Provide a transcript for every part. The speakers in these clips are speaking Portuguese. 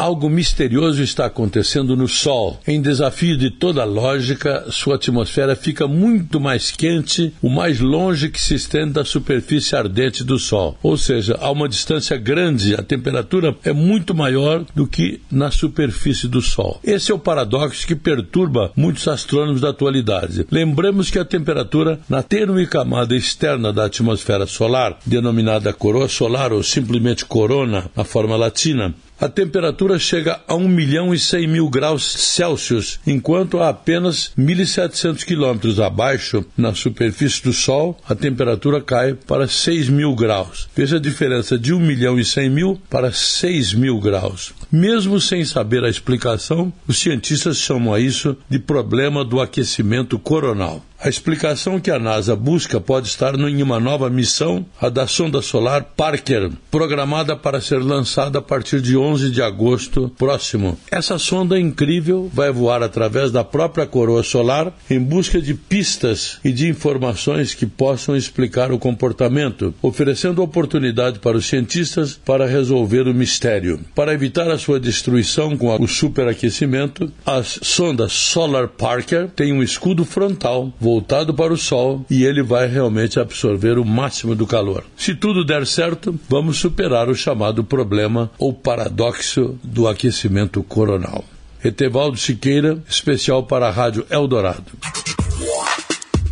Algo misterioso está acontecendo no Sol. Em desafio de toda lógica, sua atmosfera fica muito mais quente o mais longe que se estende da superfície ardente do Sol. Ou seja, a uma distância grande, a temperatura é muito maior do que na superfície do Sol. Esse é o paradoxo que perturba muitos astrônomos da atualidade. Lembramos que a temperatura na tênue camada externa da atmosfera solar, denominada coroa solar ou simplesmente corona na forma latina, a temperatura chega a 1 milhão e 100 mil graus Celsius, enquanto a apenas 1.700 quilômetros abaixo, na superfície do Sol, a temperatura cai para 6 mil graus. Veja a diferença de 1 milhão e 100 mil para 6 mil graus. Mesmo sem saber a explicação, os cientistas chamam a isso de problema do aquecimento coronal. A explicação que a NASA busca pode estar em uma nova missão, a da sonda solar Parker, programada para ser lançada a partir de 11 de agosto próximo. Essa sonda incrível vai voar através da própria coroa solar em busca de pistas e de informações que possam explicar o comportamento, oferecendo oportunidade para os cientistas para resolver o mistério. Para evitar a sua destruição com o superaquecimento, a sonda Solar Parker tem um escudo frontal voltado para o Sol e ele vai realmente absorver o máximo do calor. Se tudo der certo, vamos superar o chamado problema ou paradoxo do aquecimento coronal. Etevaldo Siqueira, especial para a Rádio Eldorado.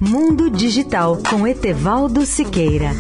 Mundo Digital com Etevaldo Siqueira.